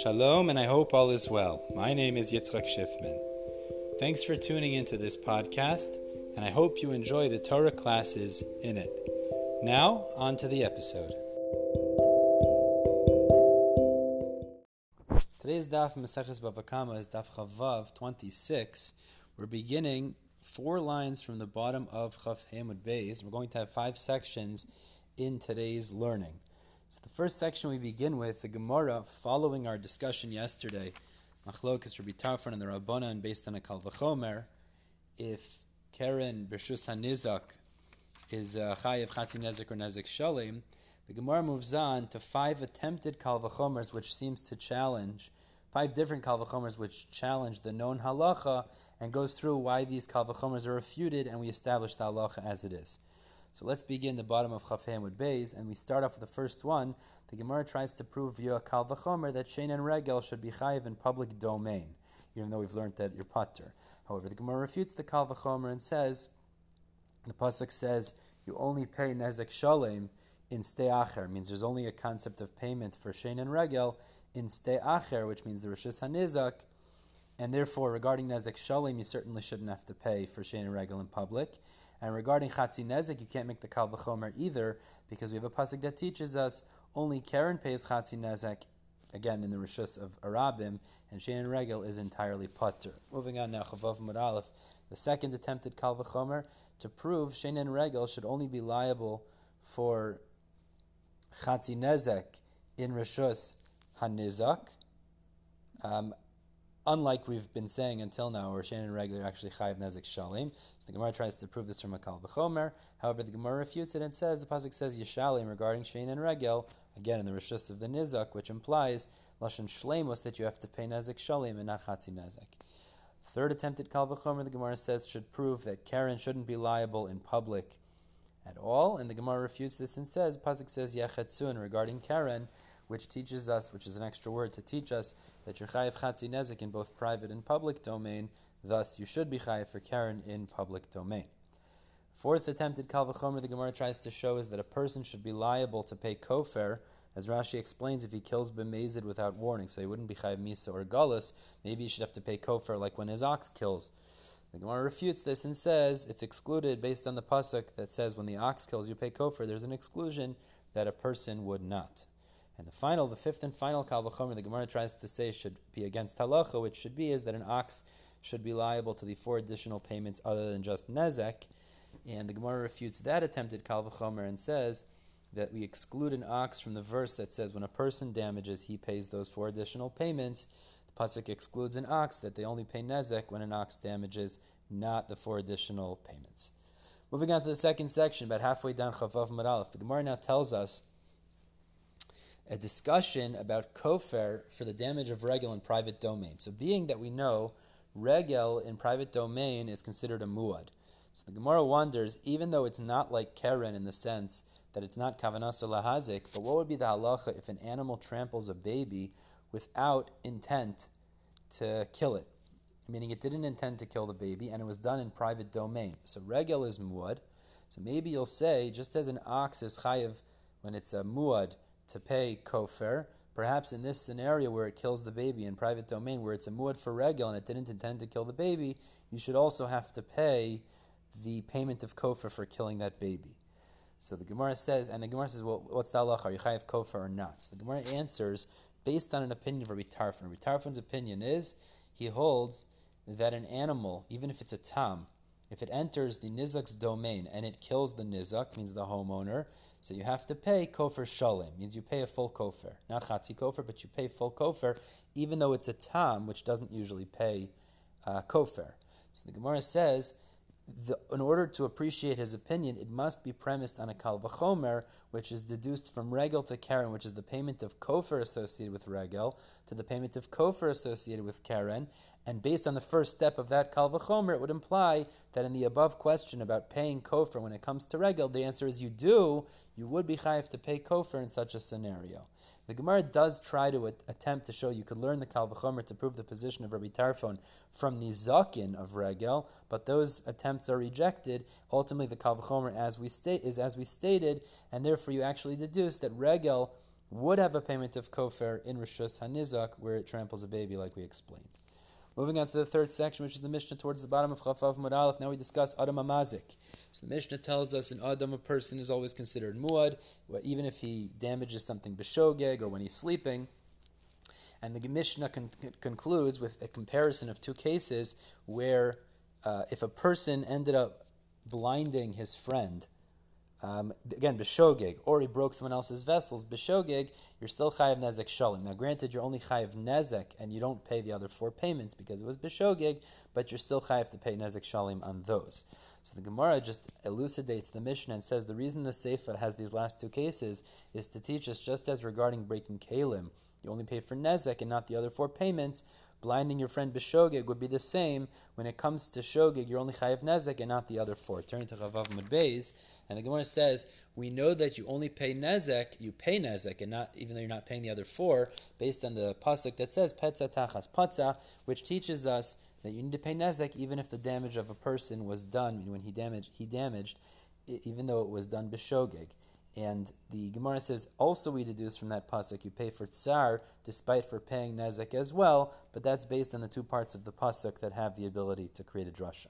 Shalom, and I hope all is well. My name is Yitzchak Schiffman. Thanks for tuning into this podcast, and I hope you enjoy the Torah classes in it. Now, on to the episode. Today's daf Maseches Bava Kamma is daf Chavav 26. We're beginning four lines from the bottom of Chav Hamud Beis. We're going to have five sections in today's learning. So the first section we begin with the Gemara, following our discussion yesterday, Machlokas Rabbi Tarfon and the Rabbanan based on a Kal V'chomer, if Keren Bershus HaNizak is uh, Chayev Chatzi Nezek or Nezek Shalim, the Gemara moves on to five attempted Kal V'chomers which seems to challenge, five different Kal V'chomers which challenge the known halacha and goes through why these Kal V'chomers are refuted and we establish the halacha as it is. So let's begin the bottom of Chafim with Beis, and we start off with the first one. The Gemara tries to prove via Kal Vachomer that Shein and Regel should be chayiv in public domain, even though we've learned that you're putter. However, the Gemara refutes the Kal Vachomer and says, the pasuk says you only pay nezek shalem in sde acher, means there's only a concept of payment for Shein and Regel in sde acher, which means the Rishus HaNizak, and therefore regarding nezek shalem, you certainly shouldn't have to pay for Shein and Regel in public. And regarding Chatzi Nezek, you can't make the Kal V'chomer either, because we have a pasuk that teaches us only Keren pays Chatzi Nezek, again in the Rishus of Arabim, and Shein Regel is entirely Potter. Moving on now, Chavav Muralef, the second attempted Kal V'chomer, to prove Shein Regel should only be liable for Chatzi Nezek in Rishus HaNizak, um, unlike we've been saying until now, where Shannon regular actually chayiv nezik shalim. So the Gemara tries to prove this from a kal v'chomer. However, the Gemara refutes it and says the pasuk says yishalim regarding Shannon regel again in the rishus of the nizak, which implies lashon shlemus that you have to pay nezik shalim and not chatzi nezik. Third attempted kal v'chomer, the Gemara says should prove that Keren shouldn't be liable in public at all, and the Gemara refutes this and says pasuk says yechetsun regarding Keren which teaches us, which is an extra word to teach us, that you're chayiv chatzi nezik in both private and public domain, thus you should be chayiv for Keren in public domain. Fourth attempted kal v'chomer the Gemara tries to show is that a person should be liable to pay kofar, as Rashi explains, if he kills b'mezid without warning, so he wouldn't be chayiv misa or galus, maybe he should have to pay kofar like when his ox kills. The Gemara refutes this and says it's excluded based on the pasuk that says when the ox kills you pay kofar. There's an exclusion that a person would not. And the final, the fifth and final kal v'chomer, the Gemara tries to say should be against halacha, which should be is that an ox should be liable to the four additional payments other than just nezek. And the Gemara refutes that attempted kal v'chomer and says that we exclude an ox from the verse that says when a person damages, he pays those four additional payments. The pasuk excludes an ox that they only pay nezek when an ox damages, not the four additional payments. Moving on to the second section, about halfway down Chavav Maralef, the Gemara now tells us a discussion about kofar for the damage of regel in private domain. So, being that we know regel in private domain is considered a muad, so the Gemara wonders, even though it's not like keren in the sense that it's not kavanas lahazik, but what would be the halacha if an animal tramples a baby without intent to kill it? Meaning it didn't intend to kill the baby and it was done in private domain. So regel is muad. So maybe you'll say, just as an ox is chayiv when it's a muad to pay kofer. Perhaps in this scenario where it kills the baby in private domain, where it's a muad for regel and it didn't intend to kill the baby, you should also have to pay the payment of kofer for killing that baby. So the Gemara says, and the Gemara says, well, what's the halacha? Are you chayiv kofer or not? So the Gemara answers based on an opinion of Rabbi Tarfon. Rabbi Tarfon's opinion is he holds that an animal, even if it's a tam, if it enters the nizak's domain and it kills the nizak, means the homeowner, so you have to pay kofer shalim, means you pay a full kofer. Not chatzi kofer, but you pay full kofer, even though it's a tam, which doesn't usually pay uh. So the Gemara says, the, in order to appreciate his opinion, it must be premised on a kal v'chomer, which is deduced from regel to keren, which is the payment of kofer associated with regel, to the payment of kofer associated with keren. And based on the first step of that kal v'chomer, it would imply that in the above question about paying kofer when it comes to regel, the answer is you do, you would be chayiv to pay kofer in such a scenario. The Gemara does try to attempt to show you could learn the Kal V'chomer to prove the position of Rabbi Tarfon from the Zakin of Regel, but those attempts are rejected. Ultimately, the Kal V'chomer, as we state, is as we stated, and therefore you actually deduce that Regel would have a payment of kofar in Rishus Hanizak where it tramples a baby, like we explained. Moving on to the third section, which is the Mishnah towards the bottom of Chafav Mudalef. Now we discuss Adam HaMazik. So the Mishnah tells us an Adam, a person, is always considered Muad, even if he damages something Beshogeg or when he's sleeping. And the Mishnah con- concludes with a comparison of two cases where uh, if a person ended up blinding his friend um, again, b'shogeg, or he broke someone else's vessels, b'shogeg, you're still chayiv nezek shalim. Now, granted, you're only chayiv nezek, and you don't pay the other four payments because it was b'shogeg, but you're still chayiv to pay nezek shalim on those. So the Gemara just elucidates the Mishnah and says the reason the Seifa has these last two cases is to teach us just as regarding breaking kalim, you only pay for nezek and not the other four payments. Blinding your friend b'shogeg would be the same. When it comes to shogeg, you're only chayiv nezek and not the other four. Turning to Chavav Mudbeis, and the Gemara says, we know that you only pay nezek, you pay nezek, and not even though you're not paying the other four, based on the pasuk that says petza tachas patza, which teaches us that you need to pay nezek even if the damage of a person was done when he damaged he damaged, even though it was done b'shogeg. And the Gemara says, also we deduce from that pasuk, you pay for tsar despite for paying nezek as well, but that's based on the two parts of the pasuk that have the ability to create a drasha.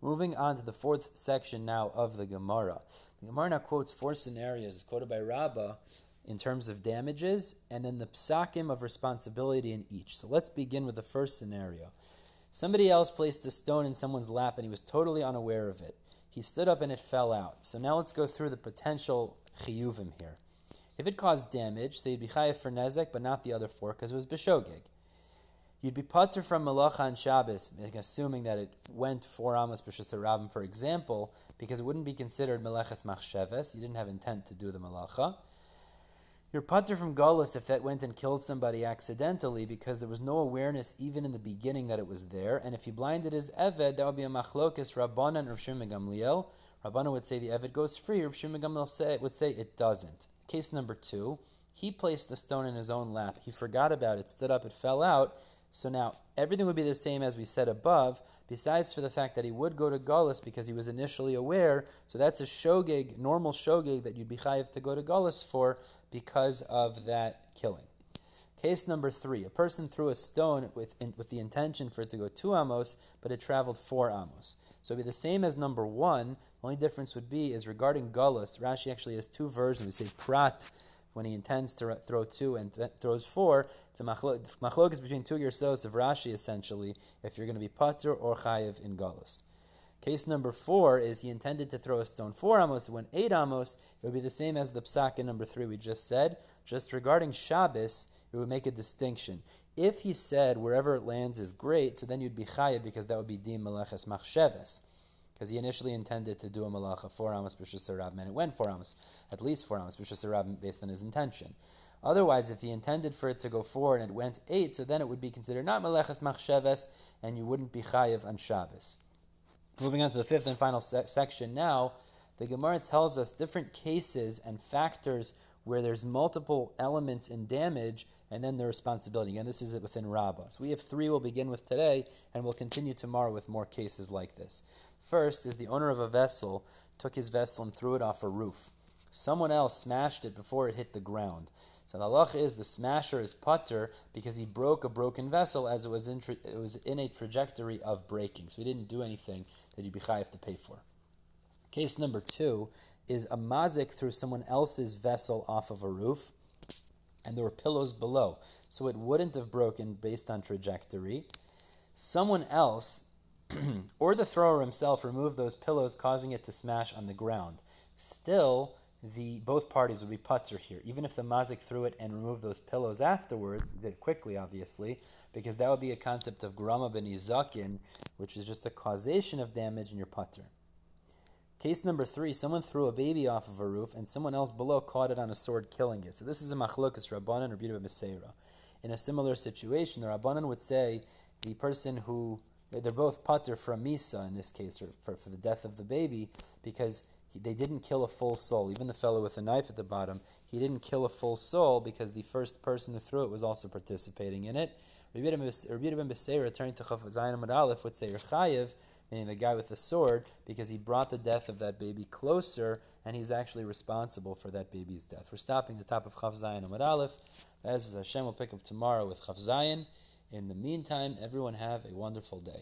Moving on to the fourth section now of the Gemara. The Gemara now quotes four scenarios quoted by Rabbah in terms of damages, and then the psakim of responsibility in each. So let's begin with the first scenario. Somebody else placed a stone in someone's lap and he was totally unaware of it. He stood up and it fell out. So now let's go through the potential chiyuvim here. If it caused damage, so you'd be chayiv for nezek, but not the other four because it was b'shogeg. You'd be putter from malacha on Shabbos, assuming that it went four amos b'shus for example, because it wouldn't be considered meleches machsheves. You didn't have intent to do the malacha. You're putter from Gullus if that went and killed somebody accidentally because there was no awareness even in the beginning that it was there. And if he blinded his Eved, that would be a machlokis Rabbanan Rav Shimon Gamliel. Rabbanan would say the Eved goes free. Rav Shimon Gamliel would say it doesn't. Case number two, he placed the stone in his own lap. He forgot about it, stood up, it fell out. So now everything would be the same as we said above, besides for the fact that he would go to Gullus because he was initially aware. So that's a shogeg, normal shogeg that you'd be chayiv to go to Gullus for because of that killing. Case number three: a person threw a stone with in, with the intention for it to go two amos, but it traveled four amos. So it'd be the same as number one. The only difference would be is regarding Gullus. Rashi actually has two versions. We say prat when he intends to throw two and th- throws four. It's a machlok is between two girsos of Rashi essentially. If you're going to be pater or chayiv in Gullus. Case number four is he intended to throw a stone four amos, went eight amos. It would be the same as the psak in number three we just said. Just regarding Shabbos, it would make a distinction. If he said wherever it lands is great, so then you'd be chayiv because that would be dim meleches machsheves. Because he initially intended to do a malacha four amos b'shus and it went four amos, at least four amos b'shus based on his intention. Otherwise, if he intended for it to go four and it went eight, so then it would be considered not meleches machsheves, and you wouldn't be chayiv on Shabbos. Moving on to the fifth and final se- section now, the Gemara tells us different cases and factors where there's multiple elements in damage and then the responsibility. Again, this is within Rabbah. So we have three we'll begin with today, and we'll continue tomorrow with more cases like this. First is the owner of a vessel took his vessel and threw it off a roof. Someone else smashed it before it hit the ground. So the halach is the smasher is putter because he broke a broken vessel as it was in tra- it was in a trajectory of breaking. So he didn't do anything that you'd be chayiv to pay for. Case number two is a mazik threw someone else's vessel off of a roof, and there were pillows below, so it wouldn't have broken based on trajectory. Someone else, or the thrower himself, removed those pillows, causing it to smash on the ground. Still, the both parties would be putter here, even if the mazik threw it and removed those pillows afterwards. Did it quickly, obviously, because that would be a concept of grama ben which is just a causation of damage in your putter. Case number three: someone threw a baby off of a roof, and someone else below caught it on a sword, killing it. So this is a machlokas rabbanan or b'ira b'seira. In a similar situation, the rabbanan would say the person who they're both putter from misa in this case, or for, for the death of the baby, because he, they didn't kill a full soul. Even the fellow with the knife at the bottom, he didn't kill a full soul because the first person who threw it was also participating in it. Rabbi ben Beseira, returning to Chav Zayin Aleph, would say, Rechayev, meaning the guy with the sword, because he brought the death of that baby closer, and he's actually responsible for that baby's death. We're stopping at the top of Chav Zayin Amud Aleph. As Hashem will pick up tomorrow with Chav Zayin. In the meantime, everyone have a wonderful day.